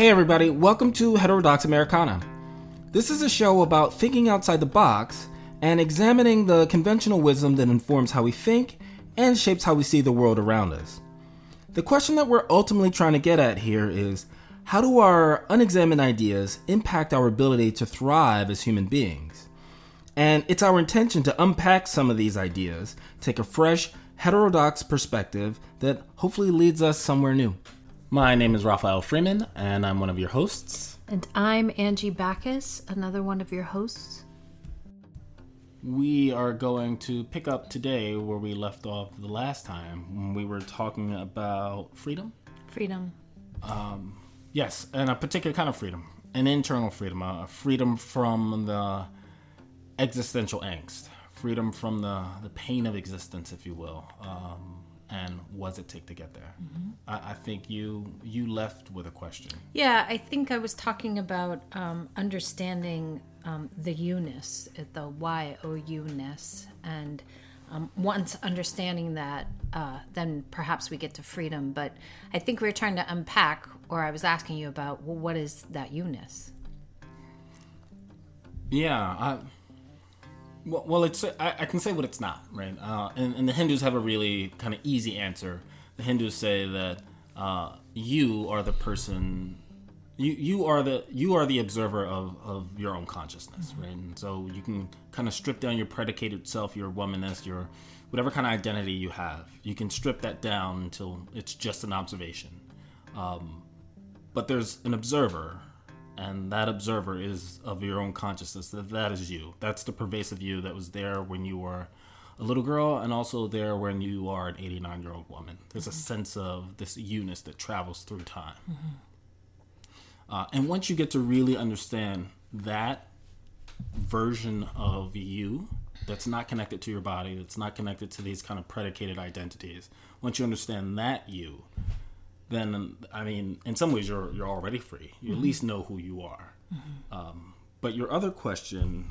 Hey, everybody, welcome to Heterodox Americana. This is a show about thinking outside the box and examining the conventional wisdom that informs how we think and shapes how we see the world around us. The question that we're ultimately trying to get at here is how do our unexamined ideas impact our ability to thrive as human beings? And it's our intention to unpack some of these ideas, take a fresh, heterodox perspective that hopefully leads us somewhere new. My name is Raphael Freeman, and I'm one of your hosts. And I'm Angie Bacchus, another one of your hosts. We are going to pick up today where we left off the last time when we were talking about freedom. Freedom. Um, yes, and a particular kind of freedom, an internal freedom, a freedom from the existential angst, freedom from the, the pain of existence, if you will. Um, and what does it take to get there? Mm-hmm. I, I, think you you left with a question. Yeah, I think I was talking about um, understanding um, the you-ness, the Y O U ness, and um, once understanding that, uh, then perhaps we get to freedom. But I think we are trying to unpack, or I was asking you about, well, what is that you-ness? Yeah. I, well, well it's I, I, can say what it's not, right? Uh, and, and, the Hindus have a really kind of easy answer. The Hindus say that uh, you are the person, you you are the you are the observer of, of your own consciousness, mm-hmm. right? And so you can kind of strip down your predicated self, your womanness, your whatever kind of identity you have. You can strip that down until it's just an observation. Um, but there's an observer and that observer is of your own consciousness that that is you that's the pervasive you that was there when you were a little girl and also there when you are an 89 year old woman there's mm-hmm. a sense of this you-ness that travels through time mm-hmm. uh, and once you get to really understand that version of you that's not connected to your body that's not connected to these kind of predicated identities once you understand that you then I mean, in some ways, you're you're already free. You mm-hmm. at least know who you are. Mm-hmm. Um, but your other question,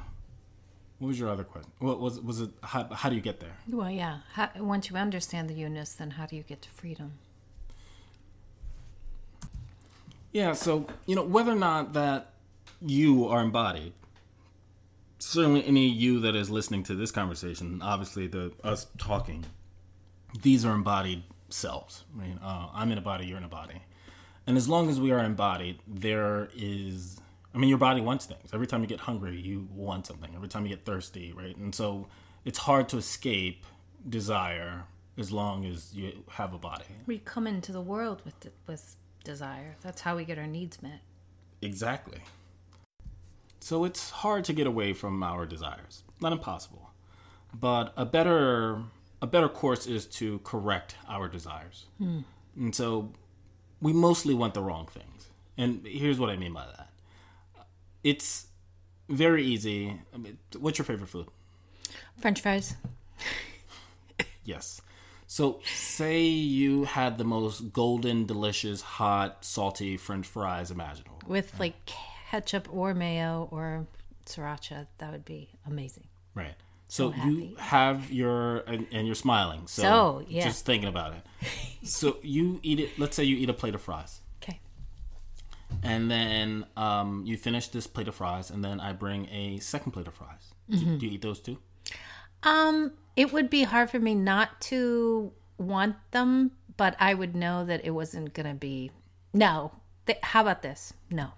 what was your other question? What was was it? How, how do you get there? Well, yeah. How, once you understand the you-ness, then how do you get to freedom? Yeah. So you know whether or not that you are embodied. Certainly, any you that is listening to this conversation, obviously the us talking, these are embodied selves. Right? Uh, I'm in a body, you're in a body, and as long as we are embodied, there is. I mean, your body wants things. Every time you get hungry, you want something. Every time you get thirsty, right? And so it's hard to escape desire as long as you have a body. We come into the world with with desire. That's how we get our needs met. Exactly. So it's hard to get away from our desires. Not impossible. But a better a better course is to correct our desires. Mm. And so we mostly want the wrong things. And here's what I mean by that it's very easy. I mean, what's your favorite food? French fries. yes. So, say you had the most golden, delicious, hot, salty French fries imaginable. With like ketchup or mayo or sriracha, that would be amazing. Right. So, so you have your and, and, you're smiling. So, so yeah. just thinking about it. so you eat it. Let's say you eat a plate of fries. Okay. And then um, you finish this plate of fries, and then I bring a second plate of fries. Mm-hmm. Do, do you eat those too? Um, it would be hard for me not to want them, but I would know that it wasn't gonna be. No. Th- how about this? No.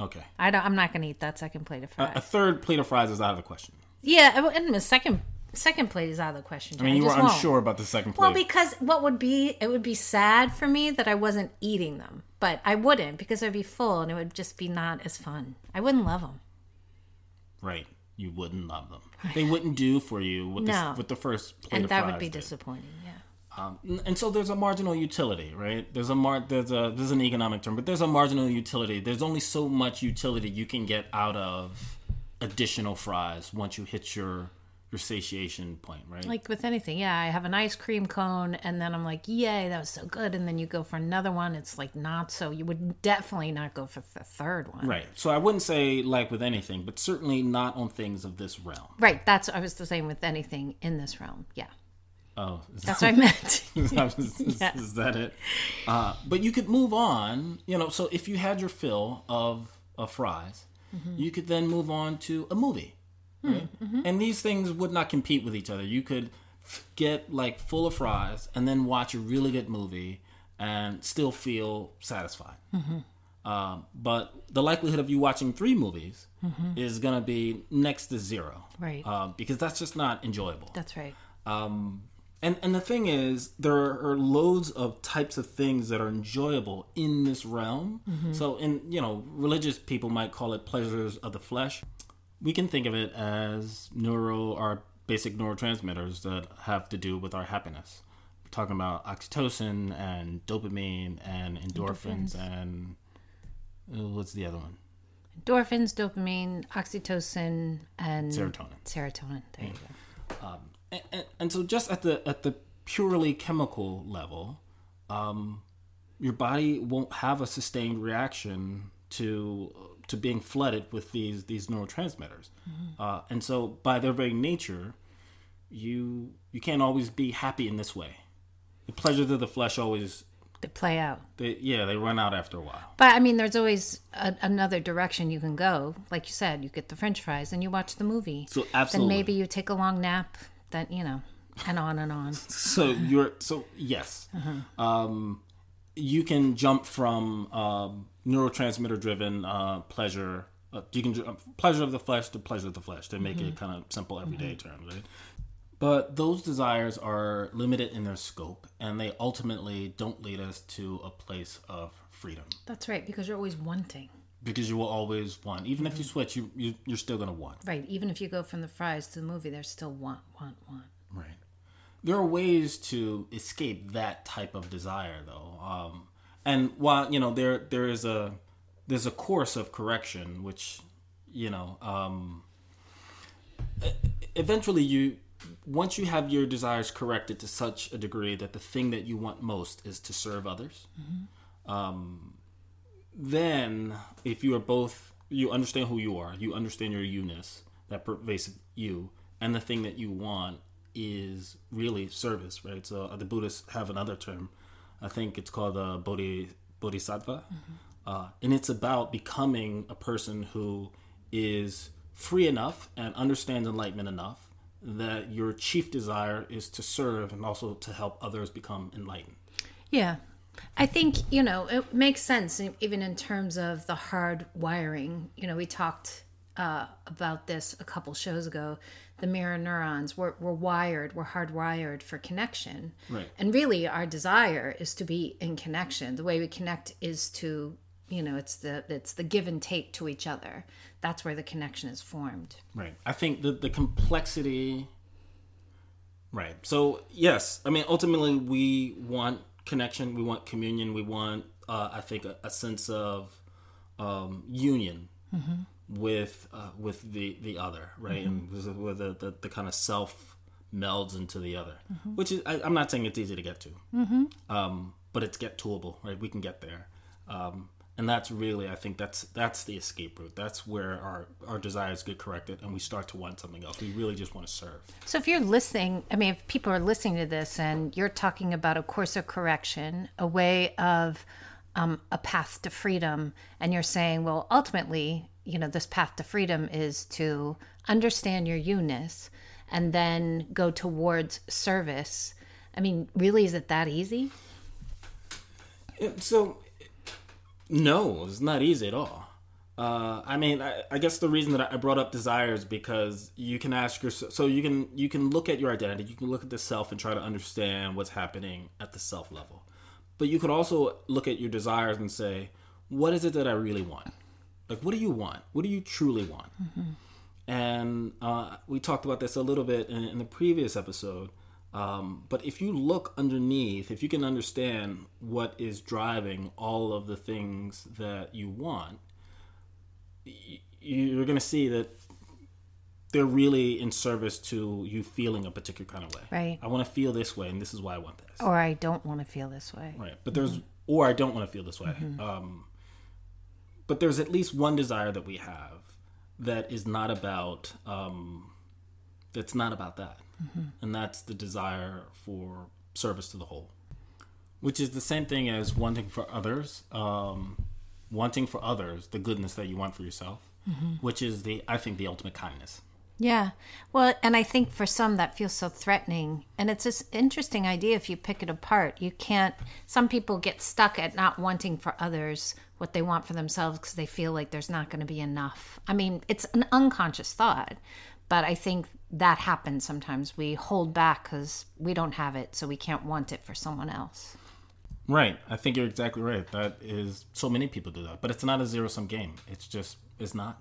Okay. I don't. I'm not gonna eat that second plate of fries. A, a third plate of fries is out of the question. Yeah, and the second second plate is out of the question. I mean, you were unsure won't. about the second plate. Well, because what would be it would be sad for me that I wasn't eating them, but I wouldn't because I'd be full and it would just be not as fun. I wouldn't love them. Right, you wouldn't love them. They wouldn't do for you with, no. the, with the first plate and that would be did. disappointing. Yeah. Um, and so there's a marginal utility, right? There's a mar- there's a there's an economic term, but there's a marginal utility. There's only so much utility you can get out of additional fries once you hit your your satiation point, right? Like with anything, yeah. I have an ice cream cone, and then I'm like, "Yay, that was so good!" And then you go for another one, it's like not so. You would definitely not go for the third one, right? So I wouldn't say like with anything, but certainly not on things of this realm, right? That's I was the same with anything in this realm, yeah. Oh, is That's what I meant. is, is- Yeah. is that it? Uh, but you could move on. You know, so if you had your fill of of fries, Mm-hmm. you could then move on to a movie. Right? And these things would not compete with each other. You could get like full of fries and then watch a really good movie and still feel satisfied. Um, but the likelihood of you watching three movies is going to be next to zero. Right. Uh, because that's just not enjoyable. That's right. Um, and and the thing is, there are loads of types of things that are enjoyable in this realm. So, in you know, religious people might call it pleasures of the flesh. We can think of it as neuro, our basic neurotransmitters that have to do with our happiness. We're talking about oxytocin and dopamine and endorphins, and uh, what's the other one? Endorphins, dopamine, oxytocin, and Serotonin. Serotonin. There you go. And, and, and so just at the at the purely chemical level um, your body won't have a sustained reaction to to being flooded with these these neurotransmitters uh, and so by their very nature you you can't always be happy in this way the pleasures of the flesh always They play out. they, yeah they run out after a while But I mean, there's always a, another direction you can go. Like you said, you get the French fries and you watch the movie. so Then absolutely maybe you take a long nap. Then you know, and on and on. so you're so yes. Um, you can jump from um, neurotransmitter driven uh, pleasure uh, you can ju- pleasure of the flesh to pleasure of the flesh to make it kind of simple everyday terms right? But those desires are limited in their scope and they ultimately don't lead us to a place of freedom. That's right, because you're always wanting. Because you will always want even if you switch you, you you're still going to want Right. Even if you go from the fries to the movie, there's still want, want, want. Right. There are ways to escape that type of desire, though. Um, and while you know there there is a there's a course of correction, which you know um, eventually you once you have your desires corrected to such a degree that the thing that you want most is to serve others. Um, then, if you are both, you understand who you are, you understand your you-ness, that pervasive you, and the thing that you want is really service, right? So uh, the Buddhists have another term. I think it's called uh, bodhi, bodhisattva. Uh, and it's about becoming a person who is free enough and understands enlightenment enough that your chief desire is to serve and also to help others become enlightened. Yeah. I think, you know, it makes sense even in terms of the hard wiring. You know, we talked uh, about this a couple shows ago. The mirror neurons, we're, we're wired, we're hardwired for connection. Right. And really, our desire is to be in connection. The way we connect is to, you know, it's the it's the give and take to each other. That's where the connection is formed. Right. I think the the complexity. Right. So yes, I mean ultimately we want connection, we want communion, we want uh, I think a, a sense of um, union with uh, with the the other, right, and with the- the, the, kind of self melds into the other, which is I, I'm not saying it's easy to get to, um, but it's get toable, right? We can get there. Um, and that's really, I think that's that's the escape route. That's where our our desires get corrected, and we start to want something else. We really just want to serve. So if you're listening, I mean, if people are listening to this and you're talking about a course of correction, a way of um, a path to freedom, and you're saying, well, ultimately, you know, this path to freedom is to understand your you-ness and then go towards service. I mean, really, is it that easy? So, no, it's not easy at all. Uh, I mean, I, I guess the reason that I brought up desire is because you can ask yourself. So you can you can look at your identity, you can look at the self, and try to understand what's happening at the self level. But you could also look at your desires and say, what is it that I really want? Like, what do you want? What do you truly want? And uh, we talked about this a little bit in, in the previous episode. Um, but if you look underneath, if you can understand what is driving all of the things that you want, y- you're going to see that they're really in service to you feeling a particular kind of way. Right. I want to feel this way, and this is why I want this. Or I don't want to feel this way. Right. But there's, or I don't want to feel this way. Um, but there's at least one desire that we have that is not about, um, that's not about that. And that's the desire for service to the whole, which is the same thing as wanting for others, um, wanting for others the goodness that you want for yourself, which is the I think the ultimate kindness. Yeah. Well, and I think for some that feels so threatening. And it's this interesting idea if you pick it apart. You can't, some people get stuck at not wanting for others what they want for themselves because they feel like there's not going to be enough. I mean, it's an unconscious thought, but I think that happens sometimes. We hold back because we don't have it, so we can't want it for someone else. Right. I think you're exactly right. That is so many people do that, but it's not a zero sum game. It's just it's not.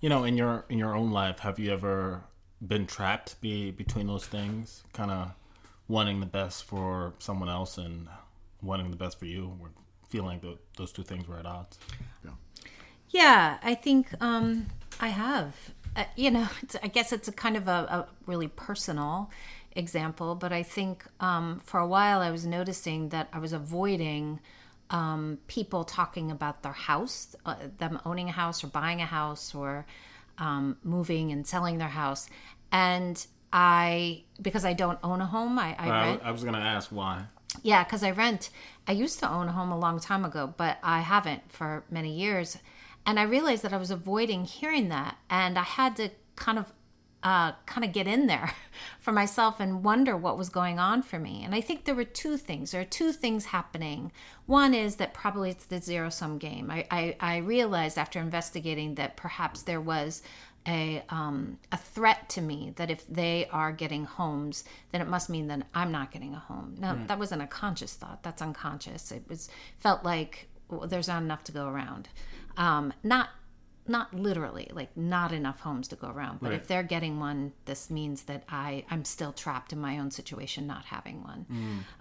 You know, in your in your own life, have you ever been trapped be between those things, kind of wanting the best for someone else and wanting the best for you, or feeling that those two things were at odds? Yeah, I think um, I have. Uh, you know, it's, I guess it's a kind of a, a really personal example, but I think um, for a while I was noticing that I was avoiding um, people talking about their house, uh, them owning a house or buying a house or um, moving and selling their house. And I, because I don't own a home, I, I I, rent. I was gonna ask why. Yeah, because I rent. I used to own a home a long time ago, but I haven't for many years. And I realized that I was avoiding hearing that, and I had to kind of, uh, kind of get in there for myself and wonder what was going on for me. And I think there were two things. There are two things happening. One is that probably it's the zero sum game. I, I, I realized after investigating that perhaps there was a um, a threat to me that if they are getting homes, then it must mean that I'm not getting a home. No, that wasn't a conscious thought. That's unconscious. It was felt like well, there's not enough to go around. Um, not not literally like not enough homes to go around but Right. if they're getting one this means that i i'm still trapped in my own situation not having one.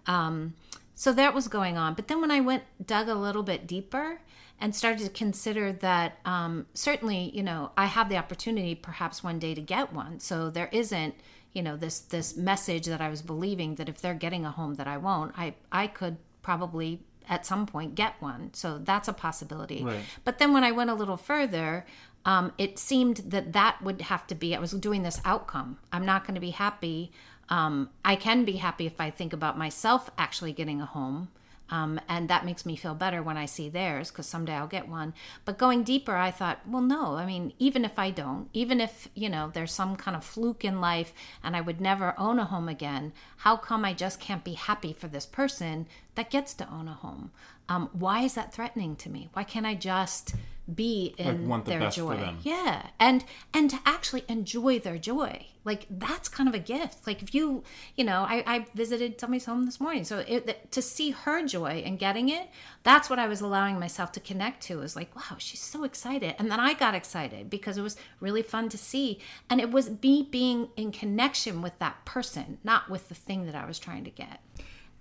Um, so that was going on but then when i went dug a little bit deeper and started to consider that um, certainly you know i have the opportunity perhaps one day to get one. So there isn't you know this this message that i was believing that if they're getting a home that i won't i i could probably at some point get one so that's a possibility Right. but then when I went a little further, um, it seemed that that would have to be, I was doing this outcome. I'm not going to be happy. Um, I can be happy if I think about myself actually getting a home. Um, and that makes me feel better when I see theirs because someday I'll get one. But going deeper, I thought, well, no, I mean, even if I don't, even if, you know, there's some kind of fluke in life and I would never own a home again, how come I just can't be happy for this person that gets to own a home? Um, why is that threatening to me? Why can't I just be in want the their best for joy? them. Yeah, and and to actually enjoy their joy, like that's kind of a gift. Like if you, you know, I, I visited somebody's home this morning, so it, to see her joy and getting it, that's what I was allowing myself to connect to. Is like, wow, she's so excited, and then I got excited because it was really fun to see, and it was me being in connection with that person, not with the thing that I was trying to get,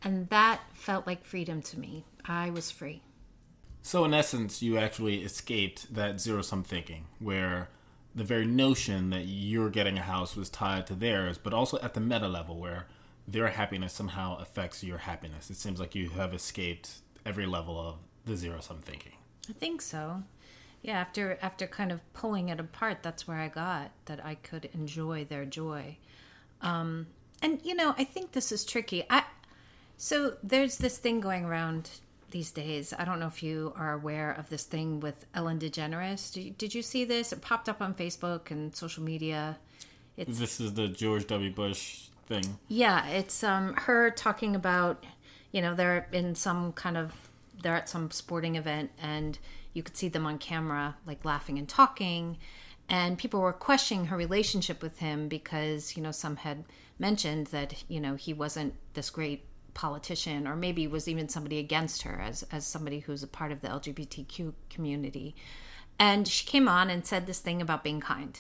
and that felt like freedom to me. I was free. So in essence, you actually escaped that zero sum thinking, where the very notion that you're getting a house was tied to theirs, but also at the meta level where their happiness somehow affects your happiness. It seems like you have escaped every level of the zero sum thinking. I think so. Yeah, after after kind of pulling it apart, that's where I got that I could enjoy their joy. Um, and you know, I think this is tricky. I so there's this thing going around these days. I don't know if you are aware of this thing with Ellen DeGeneres. Did you, did you see this? It popped up on Facebook and social media. It's This is the George W. Bush thing. yeah, it's um her talking about, you know, they're in some kind of they're at some sporting event and you could see them on camera like laughing and talking and people were questioning her relationship with him because, you know, some had mentioned that, you know, he wasn't this great politician or maybe was even somebody against her as as somebody who's a part of the LGBTQ community. And she came on and said this thing about being kind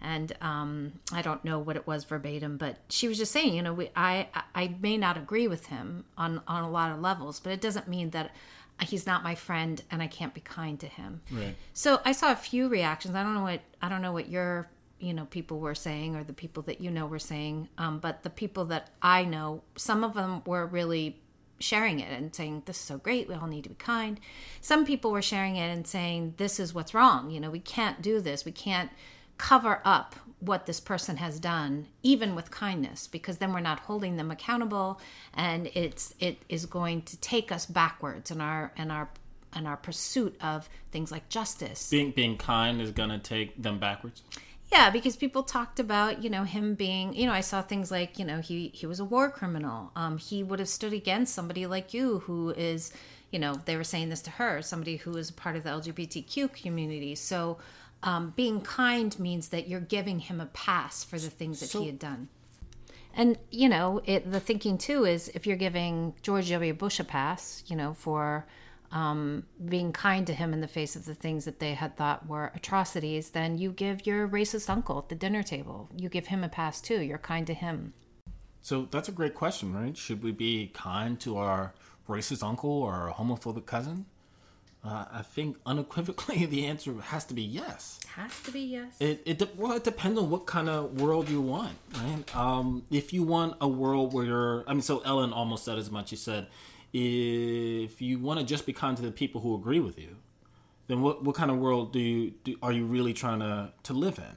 and um, I don't know what it was verbatim, but she was just saying, you know, we, I I may not agree with him on on a lot of levels, but it doesn't mean that he's not my friend and I can't be kind to him. Right. So I saw a few reactions. I don't know what I don't know what your you know people were saying or the people that you know were saying, um, but the people that I know, some of them were really sharing it and saying this is so great we all need to be kind. Some people were sharing it and saying this is what's wrong you know we can't do this we can't cover up what this person has done even with kindness because then we're not holding them accountable and it's it is going to take us backwards in our in our in our pursuit of things like justice. Being being kind is going to take them backwards yeah because people talked about you know him being you know i saw things like you know he he was a war criminal um he would have stood against somebody like you who is you know they were saying this to her somebody who is a part of the lgbtq community so um, being kind means that you're giving him a pass for the things that So- he had done. And you know, it, the thinking too is if you're giving George W. Bush a pass, you know, for um, being kind to him in the face of the things that they had thought were atrocities, then you give your racist uncle at the dinner table. You give him a pass too. You're kind to him. So that's a great question, right? Should we be kind to our racist uncle or our homophobic cousin? Uh, I think unequivocally the answer has to be yes. Has to be yes. It, it de- well, it depends on what kind of world you want, right? Um, if you want a world where you're, I mean, so Ellen almost said as much. She said, if you want to just be kind to the people who agree with you, then what what kind of world do you do, are you really trying to to live in?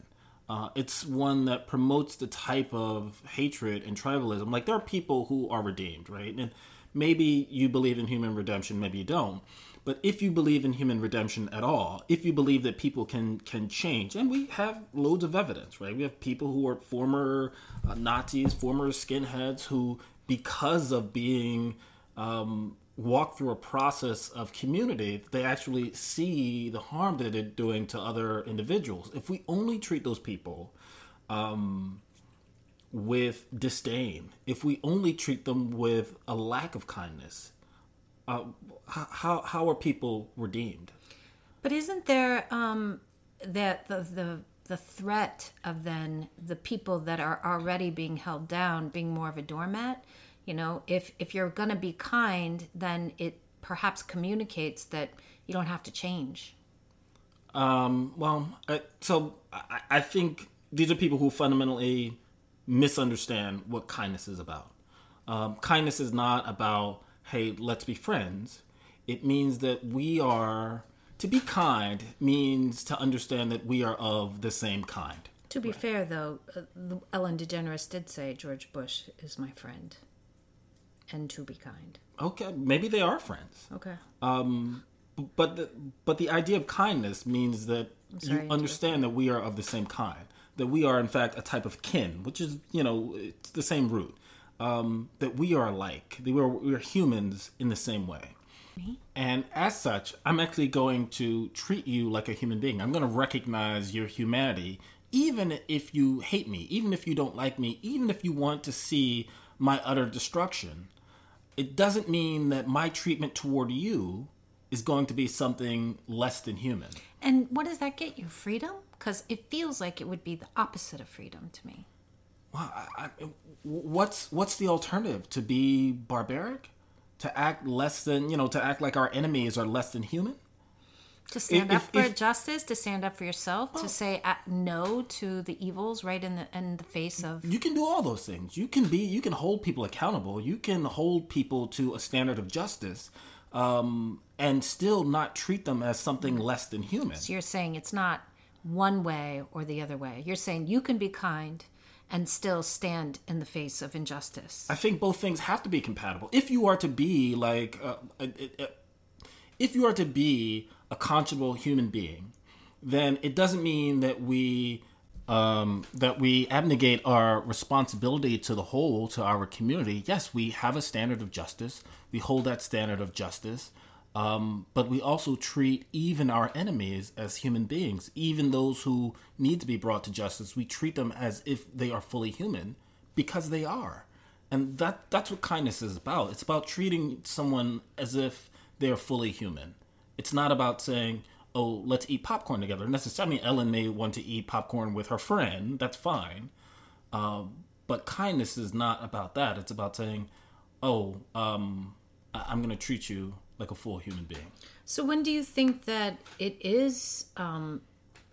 Uh, it's one that promotes the type of hatred and tribalism. Like there are people who are redeemed, right? And maybe you believe in human redemption, maybe you don't. But if you believe in human redemption at all, if you believe that people can can change, and we have loads of evidence, right? We have people who are former uh, Nazis, former skinheads, who because of being um, walk through a process of community, they actually see the harm that they're doing to other individuals. If we only treat those people um, with disdain, if we only treat them with a lack of kindness, uh, how how are people redeemed? But isn't there um, that the, the the threat of then the people that are already being held down being more of a doormat? You know, if if you're going to be kind, then it perhaps communicates that you don't have to change. Um, well, uh, so I, I think these are people who fundamentally misunderstand what kindness is about. Um, kindness is not about, hey, let's be friends. It means that we are, to be kind means to understand that we are of the same kind. To be fair, though, uh, Ellen DeGeneres did say George Bush is my friend, and to be kind. Okay, maybe they are friends. Okay. Um, but the, but the idea of kindness means that sorry, you understand that we are of the same kind. That we are in fact a type of kin, which is you know it's the same root. Um, that we are alike. That we are we are humans in the same way. And as such, I'm actually going to treat you like a human being. I'm going to recognize your humanity, even if you hate me, even if you don't like me, even if you want to see my utter destruction. It doesn't mean that my treatment toward you is going to be something less than human. And what does that get you? Freedom? Because it feels like it would be the opposite of freedom to me. Well, I, I, what's what's the alternative? To be barbaric? To act less than you know? To act like our enemies are less than human? To stand If- up for if- justice, to stand up for yourself, to say uh, no to the evils right in the in the face of. You can do all those things. You can be. You can hold people accountable. You can hold people to a standard of justice, um, and still not treat them as something less than human. So you're saying it's not one way or the other way. You're saying you can be kind and still stand in the face of injustice. I think both things have to be compatible. If you are to be like, uh, if you are to be a conscionable human being, then it doesn't mean that we um, that we abnegate our responsibility to the whole, to our community. Yes, we have a standard of justice. We hold that standard of justice. Um, but we also treat even our enemies as human beings. Even those who need to be brought to justice, we treat them as if they are fully human because they are. And that that's what kindness is about. It's about treating someone as if they're fully human. It's not about saying, "Oh, let's eat popcorn together." Necessarily, Ellen may want to eat popcorn with her friend. That's fine. Um, but kindness is not about that. It's about saying, "Oh, um, I- I'm going to treat you like a full human being." So when do you think that it is um,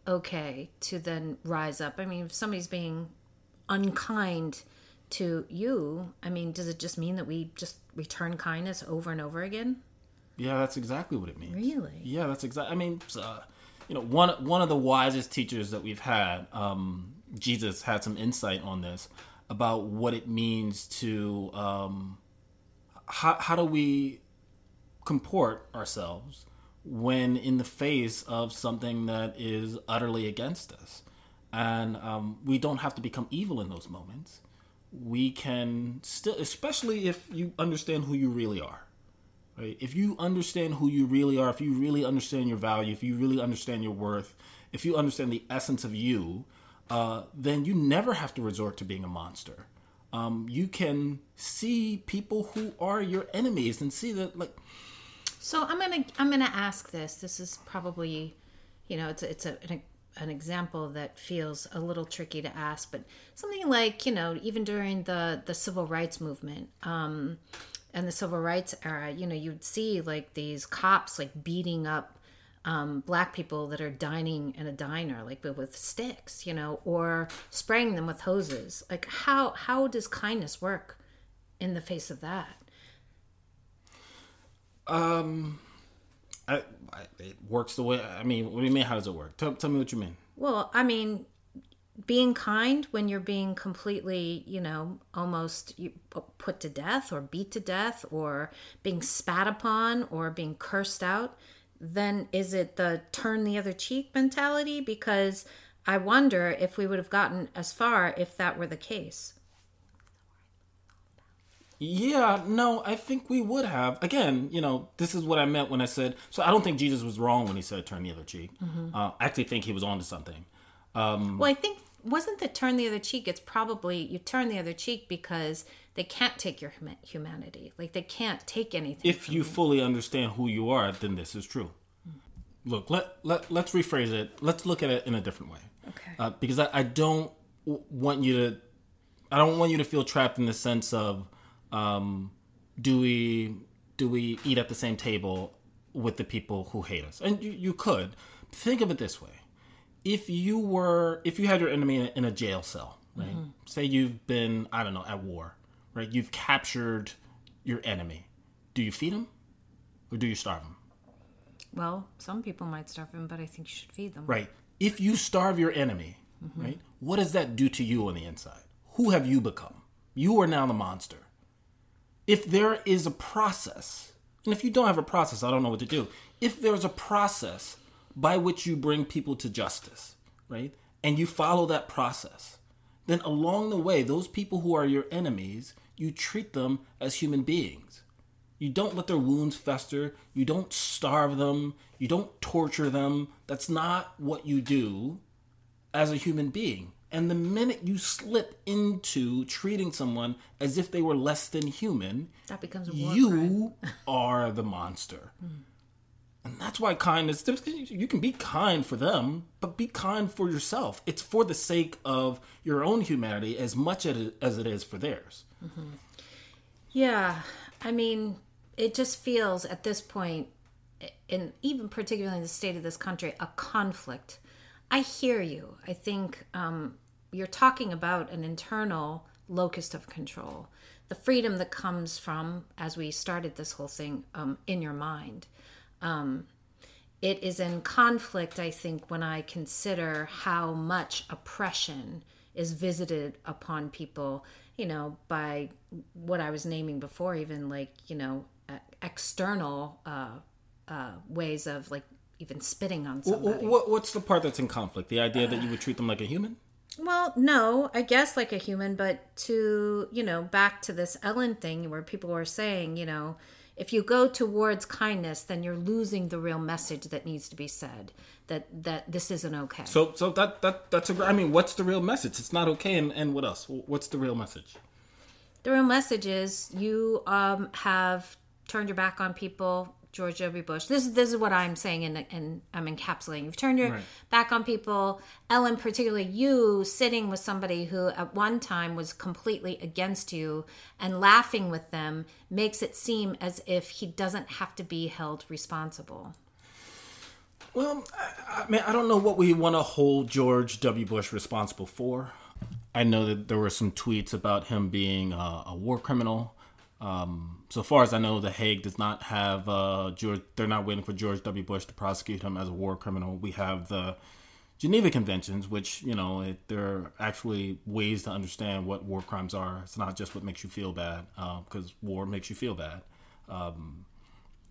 okay to then rise up? I mean, if somebody's being unkind to you, I mean, does it just mean that we just return kindness over and over again? Yeah, that's exactly what it means. Really? Yeah, that's exactly. I mean, uh, you know, one one of the wisest teachers that we've had, um, Jesus had some insight on this about what it means to um, how how do we comport ourselves when in the face of something that is utterly against us, and um, we don't have to become evil in those moments. We can still, especially if you understand who you really are. Right? If you understand who you really are, if you really understand your value, if you really understand your worth, if you understand the essence of you, uh, then you never have to resort to being a monster. Um, you can see people who are your enemies and see that, like, So I'm gonna I'm gonna ask this. This is probably, you know, it's it's a, an, an example that feels a little tricky to ask, but something like you know even during the the civil rights movement um, and the civil rights era, you know, you'd see like these cops like beating up um, black people that are dining in a diner, like with, with sticks, you know, or spraying them with hoses. Like how how does kindness work in the face of that? um, I, I, it works the way. I mean, what do you mean? How does it work? Tell, tell me what you mean. Well, I mean, being kind when you're being completely, you know, almost put to death or beat to death or being spat upon or being cursed out, then is it the turn the other cheek mentality? Because I wonder if we would have gotten as far if that were the case. Yeah, no, I think we would have. Again, you know, this is what I meant when I said. So I don't think Jesus was wrong when he said turn the other cheek. Uh, I actually think he was onto something. Well, I think wasn't the turn the other cheek? It's probably you turn the other cheek because they can't take your huma- humanity. Like they can't take anything. If you fully understand who you are, then this is true. Look, let, let let's rephrase it. Let's look at it in a different way. Okay. Uh, because I, I don't want you to, I don't want you to feel trapped in the sense of, um, do we do we eat at the same table with the people who hate us? And you, you could think of it this way: if you were, if you had your enemy in a, in a jail cell, right? Mm-hmm. Say you've been, I don't know, at war, right? You've captured your enemy. Do you feed him, or do you starve him? well, some people might starve them, but I think you should feed them. Right. If you starve your enemy, mm-hmm. right, what does that do to you on the inside? Who have you become? You are now the monster. If there is a process, and if you don't have a process, I don't know what to do. If there's a process by which you bring people to justice, right, and you follow that process, then along the way, those people who are your enemies, you treat them as human beings. You don't let their wounds fester. You don't starve them. You don't torture them. That's not what you do as a human being. And the minute you slip into treating someone as if they were less than human, That becomes a war crime. you are the monster. Hmm. And that's why kindness, you can be kind for them, but be kind for yourself. It's for the sake of your own humanity as much as it is for theirs. Yeah, I mean, it just feels at this point, in even particularly in the state of this country, a conflict. I hear you. I think um, you're talking about an internal locus of control, the freedom that comes from, as we started this whole thing, um, in your mind. Um, it is in conflict, I think, when I consider how much oppression is visited upon people, you know, by what I was naming before, even like, you know, external uh, uh, ways of like even spitting on somebody. what's the part that's in conflict? The idea that you would treat them like a human? Well, no, I guess like a human, but to, you know, back to this Ellen thing where people were saying, you know, if you go towards kindness, then you're losing the real message that needs to be said that that this isn't okay. So, so that that that's a. I mean, what's the real message? It's not okay, and, and what else? What's the real message? the real message is you um, have turned your back on people. George W. Bush. This is this is what I'm saying, and and I'm encapsulating. You've turned your Right. back on people. Ellen, particularly you, sitting with somebody who at one time was completely against you and laughing with them makes it seem as if he doesn't have to be held responsible. Well, I, I mean, I don't know what we want to hold George W. Bush responsible for. I know that there were some tweets about him being uh, a war criminal. Um, so far as I know, The Hague does not have uh, George. They're not waiting for George W. Bush to prosecute him as a war criminal. We have the Geneva Conventions, which you know it, there are actually ways to understand what war crimes are. It's not just what makes you feel bad, because uh, war makes you feel bad. Um,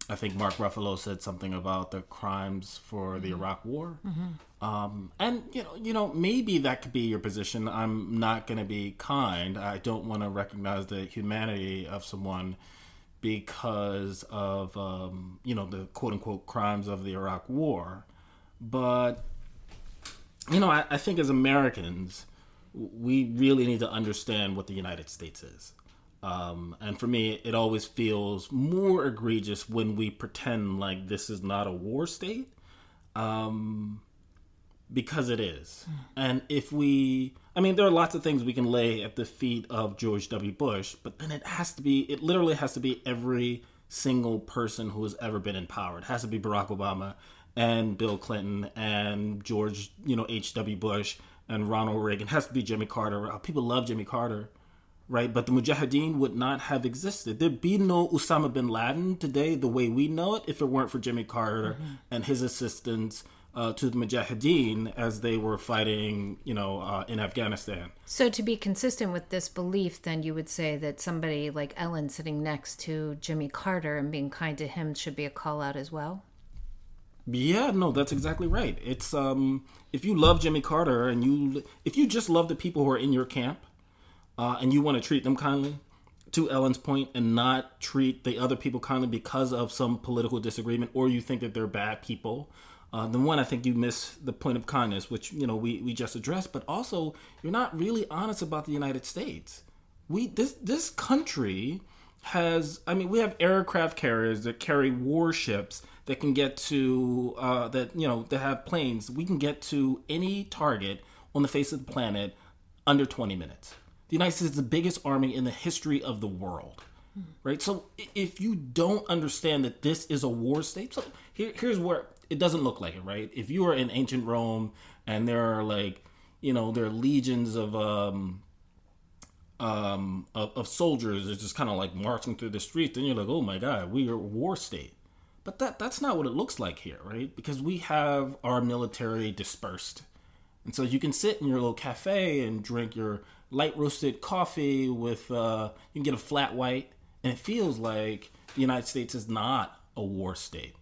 I think Mark Ruffalo said something about the crimes for the mm-hmm. Iraq War, mm-hmm. Um, and you know, you know, maybe that could be your position. I'm not going to be kind. I don't want to recognize the humanity of someone because of um, you know the quote unquote crimes of the Iraq War, but you know, I, I think as Americans, we really need to understand what the United States is. Um, and for me, it always feels more egregious when we pretend like this is not a war state, um, because it is. And if we, I mean, there are lots of things we can lay at the feet of George W. Bush, but then it has to be, it literally has to be every single person who has ever been in power. It has to be Barack Obama and Bill Clinton and George, you know, H.W. Bush and Ronald Reagan. It has to be Jimmy Carter. Uh, people love Jimmy Carter, right? But the Mujahideen would not have existed. There'd be no Osama bin Laden today the way we know it if it weren't for Jimmy Carter mm-hmm. and his assistance uh, to the Mujahideen as they were fighting, you know, uh, in Afghanistan. So, to be consistent with this belief, then you would say that somebody like Ellen sitting next to Jimmy Carter and being kind to him should be a call out as well? Yeah, no, that's exactly right. It's um, if you love Jimmy Carter and you if you just love the people who are in your camp, uh, and you want to treat them kindly, to Ellen's point, and not treat the other people kindly because of some political disagreement, or you think that they're bad people, uh, then one, I think you miss the point of kindness, which you know we, we just addressed. But also, you're not really honest about the United States. We this this country has, I mean, we have aircraft carriers that carry warships that can get to uh, that you know that have planes. We can get to any target on the face of the planet under 20 minutes. The United States is the biggest army in the history of the world, right? So if you don't understand that this is a war state, so here, here's where it doesn't look like it, right? If you are in ancient Rome and there are like, you know, there are legions of um, um, of, of soldiers is just kind of like marching through the streets, then you're like, oh my god, we are war state. But that that's not what it looks like here, right? Because we have our military dispersed. And so you can sit in your little cafe and drink your light roasted coffee with uh, you can get a flat white, and it feels like the United States is not a war state.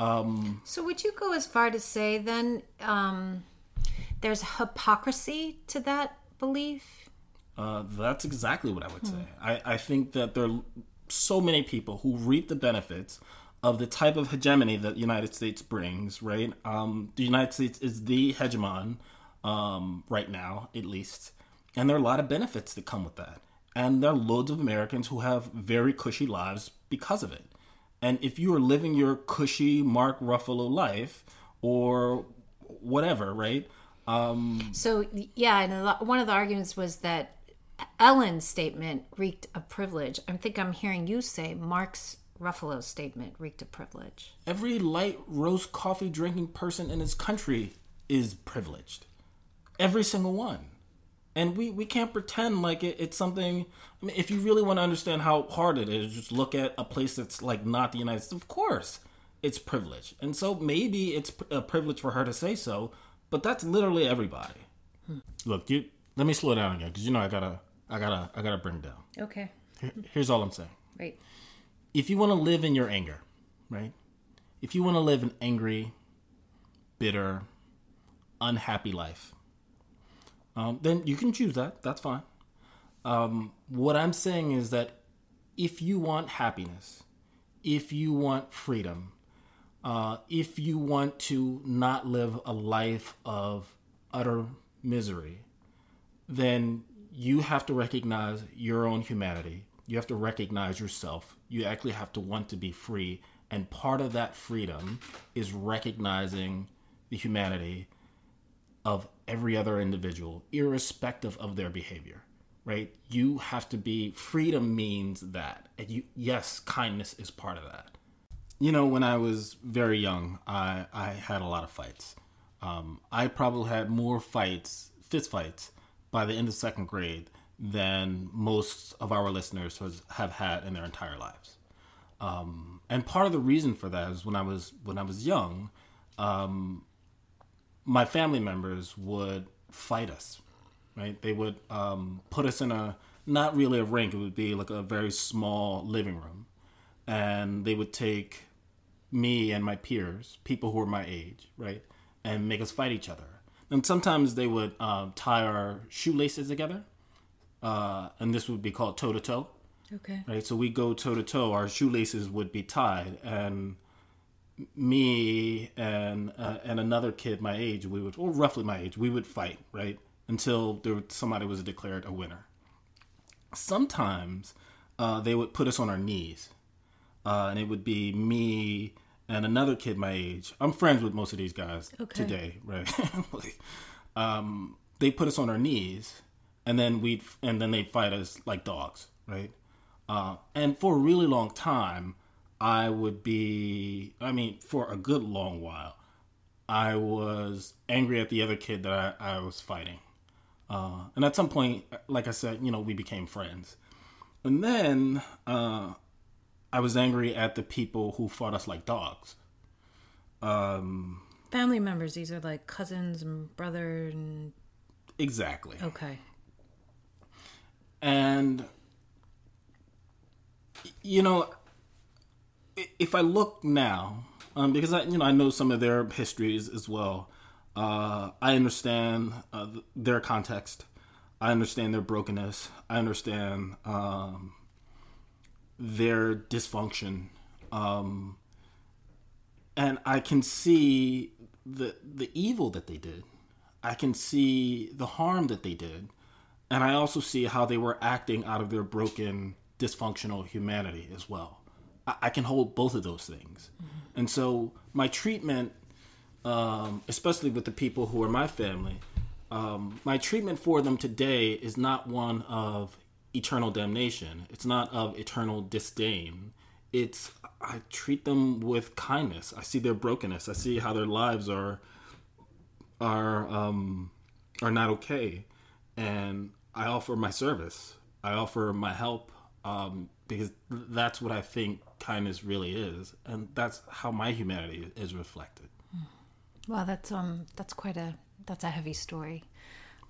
Um, so would you go as far to say then um, there's hypocrisy to that belief? Uh, that's exactly what I would say. Hmm. I, I think that there are so many people who reap the benefits of the type of hegemony that the United States brings, right? Um, the United States is the hegemon um, right now, at least. And there are a lot of benefits that come with that. And there are loads of Americans who have very cushy lives because of it. And if you are living your cushy Mark Ruffalo life or whatever, right? Um, so, yeah, and one of the arguments was that Ellen's statement reeked of privilege. I think I'm hearing you say Mark's Ruffalo's statement reeked of privilege. Every light roast coffee drinking person in this country is privileged. Every single one. And we, we can't pretend like it, it's something. I mean, if you really want to understand how hard it is, just look at a place that's like not the United States. Of course, it's privilege. And so maybe it's a privilege for her to say so, but that's literally everybody. Hmm. Look, you let me slow down again because you know I gotta, I gotta, I gotta bring down. Okay. Here, here's all I'm saying. Right if you want to live in your anger, right? If you want to live an angry, bitter, unhappy life, um, then you can choose that. That's fine. Um, what I'm saying is that if you want happiness, if you want freedom, uh, if you want to not live a life of utter misery, then you have to recognize your own humanity. You have to recognize yourself you actually have to want to be free. And part of that freedom is recognizing the humanity of every other individual, irrespective of their behavior. Right? You have to be freedom means that. And you yes, kindness is part of that. You know, when I was very young, I, I had a lot of fights. Um, I probably had more fights, fist fights, by the end of second grade than most of our listeners has, have had in their entire lives. Um, and part of the reason for that is when I was when I was young, um, my family members would fight us, right? They would um, put us in a not really a rink; it would be like a very small living room, and they would take me and my peers, people who were my age, right, and make us fight each other. And sometimes they would uh, tie our shoelaces together, uh, and this would be called toe to toe. Okay. Right. So we go toe to toe. Our shoelaces would be tied, and me and uh, and another kid my age, we would, or roughly my age, we would fight right until there somebody was declared a winner. Sometimes uh, they would put us on our knees, uh, and it would be me and another kid my age. I'm friends with most of these guys Okay. today, right? um, they put us on our knees, and then we would and then they'd fight us like dogs, right? Uh, and for a really long time, I would be, I mean, for a good long while, I was angry at the other kid that I, I was fighting. Uh, and at some point, like I said, you know, we became friends. And then uh, I was angry at the people who fought us like dogs. Um, Family members. These are like cousins and brother and exactly. okay. And, you know, if I look now, um, because I, you know, I know some of their histories as well. Uh, I understand uh, their context. I understand their brokenness. I understand um, their dysfunction, um, and I can see the the evil that they did. I can see the harm that they did, and I also see how they were acting out of their broken, dysfunctional humanity as well. I, I can hold both of those things, and so my treatment, um, especially with the people who are my family, um, my treatment for them today is not one of eternal damnation. It's not of eternal disdain. It's I treat them with kindness. I see their brokenness. I see how their lives are are um, are not okay, and I offer my service. I offer my help um, because that's what I think kindness really is, and that's how my humanity is reflected. Well, that's um that's quite a that's a heavy story.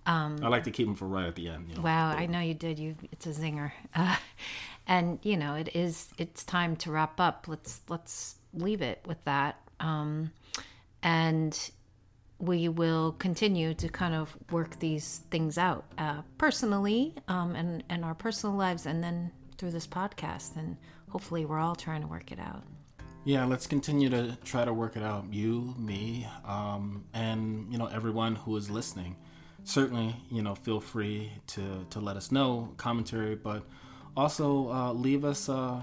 Um, I like to keep them for right at the end. You know? Wow, I know you did. You, it's a zinger, uh, and you know it is. It's time to wrap up. Let's let's leave it with that, um, and we will continue to kind of work these things out uh, personally, um, and and our personal lives, and then through this podcast, and hopefully we're all trying to work it out. Yeah, let's continue to try to work it out. You, me, um, and you know everyone who is listening. Certainly, you know, feel free to to let us know commentary, but also uh, leave us. Uh,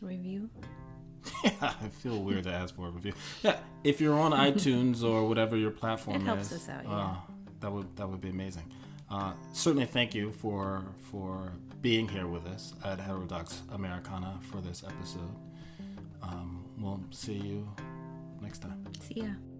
Review. yeah, I feel weird to ask for a review. Yeah, if you're on iTunes or whatever your platform It helps is, us out, uh, yeah. that would that would be amazing. Uh, certainly, thank you for for being here with us at Heterodox Americana for this episode. Um, we'll see you next time. See ya.